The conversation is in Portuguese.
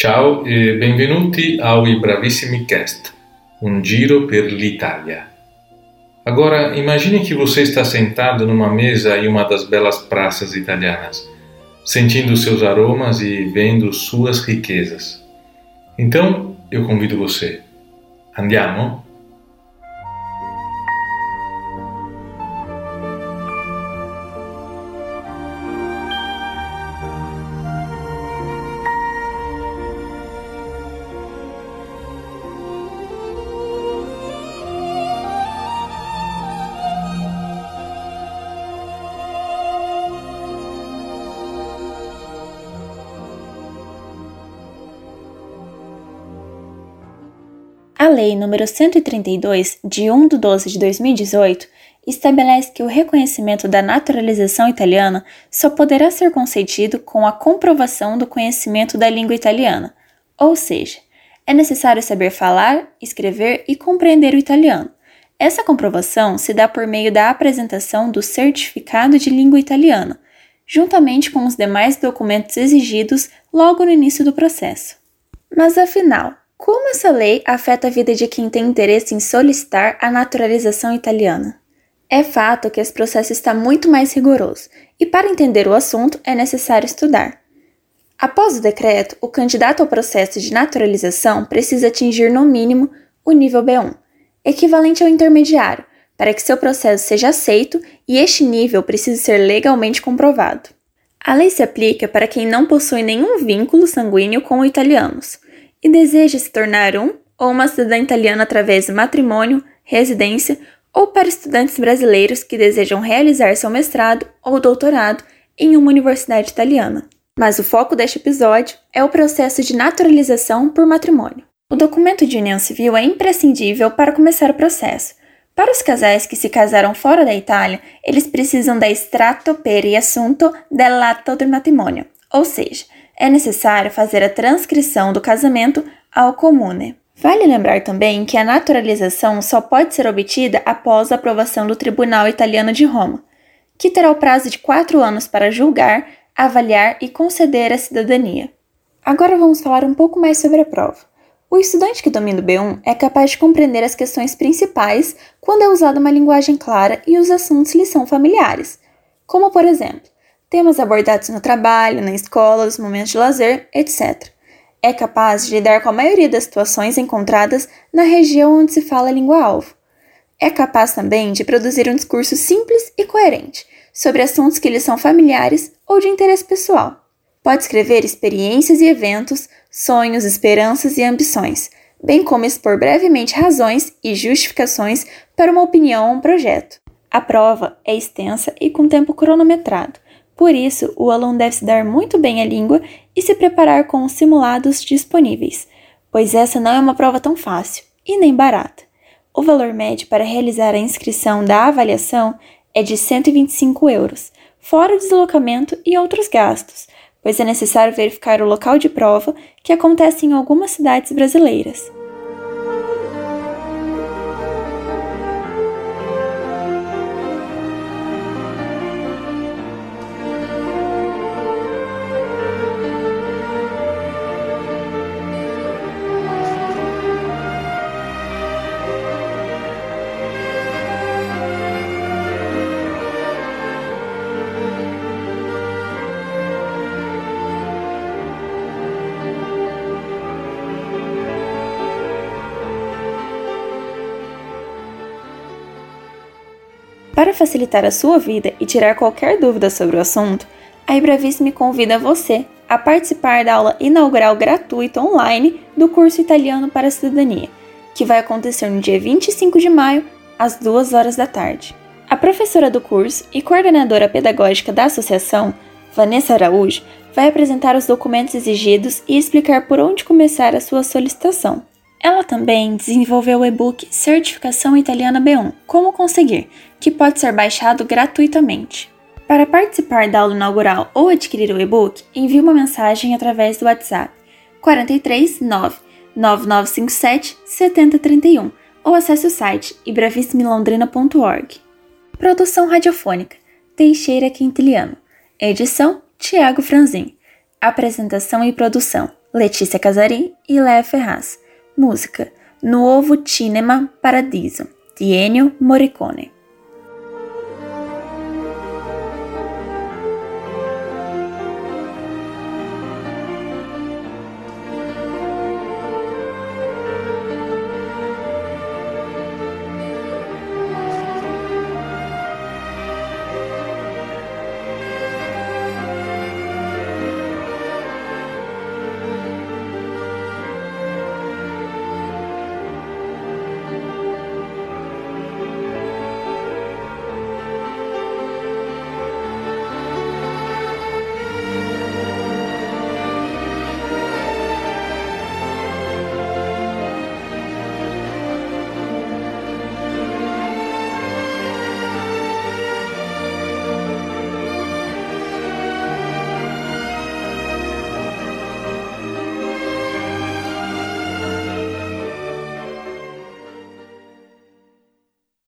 Ciao e benvenuti ao I Bravissimi Cast, um giro per l'Italia. Agora, imagine que você está sentado numa mesa em uma das belas praças italianas, sentindo seus aromas e vendo suas riquezas. Então, eu convido você. Andiamo? A Lei nº 132, de 1 de 12 de 2018, estabelece que o reconhecimento da naturalização italiana só poderá ser concedido com a comprovação do conhecimento da língua italiana, ou seja, é necessário saber falar, escrever e compreender o italiano. Essa comprovação se dá por meio da apresentação do Certificado de Língua Italiana, juntamente com os demais documentos exigidos logo no início do processo. Mas afinal, como essa lei afeta a vida de quem tem interesse em solicitar a naturalização italiana? É fato que esse processo está muito mais rigoroso e, para entender o assunto, é necessário estudar. Após o decreto, o candidato ao processo de naturalização precisa atingir, no mínimo, o nível B1, equivalente ao intermediário, para que seu processo seja aceito e este nível precisa ser legalmente comprovado. A lei se aplica para quem não possui nenhum vínculo sanguíneo com italianos e deseja se tornar um ou uma cidadã italiana através de matrimônio, residência ou para estudantes brasileiros que desejam realizar seu mestrado ou doutorado em uma universidade italiana. Mas o foco deste episódio é o processo de naturalização por matrimônio. O documento de união civil é imprescindível para começar o processo. Para os casais que se casaram fora da Itália, eles precisam da Strato per assunto dell'atto del matrimonio, ou seja, é necessário fazer a transcrição do casamento ao comune. Vale lembrar também que a naturalização só pode ser obtida após a aprovação do Tribunal Italiano de Roma, que terá o prazo de quatro anos para julgar, avaliar e conceder a cidadania. Agora vamos falar um pouco mais sobre a prova. O estudante que domina o B1 é capaz de compreender as questões principais quando é usada uma linguagem clara e os assuntos lhe são familiares, como por exemplo, temas abordados no trabalho, na escola, nos momentos de lazer, etc. É capaz de lidar com a maioria das situações encontradas na região onde se fala a língua-alvo. É capaz também de produzir um discurso simples e coerente sobre assuntos que lhe são familiares ou de interesse pessoal. Pode escrever experiências e eventos, sonhos, esperanças e ambições, bem como expor brevemente razões e justificações para uma opinião ou um projeto. A prova é extensa e com tempo cronometrado, por isso, o aluno deve se dar muito bem a língua e se preparar com os simulados disponíveis, pois essa não é uma prova tão fácil e nem barata. O valor médio para realizar a inscrição da avaliação é de 125 euros, fora o deslocamento e outros gastos, pois é necessário verificar o local de prova que acontece em algumas cidades brasileiras. Para facilitar a sua vida e tirar qualquer dúvida sobre o assunto, a me convida você a participar da aula inaugural gratuita online do curso Italiano para a Cidadania, que vai acontecer no dia 25 de maio, às 2 horas da tarde. A professora do curso e coordenadora pedagógica da associação, Vanessa Araújo, vai apresentar os documentos exigidos e explicar por onde começar a sua solicitação. Ela também desenvolveu o e-book Certificação Italiana B1 Como Conseguir, que pode ser baixado gratuitamente. Para participar da aula inaugural ou adquirir o e-book, envie uma mensagem através do WhatsApp 43 9 9957 7031 ou acesse o site ibravissimilandrina.org. Produção radiofônica Teixeira Quintiliano. Edição Tiago Franzin. Apresentação e produção Letícia Casari e Léa Ferraz. Música Nuovo Cinema Paradiso, de Ennio Morricone.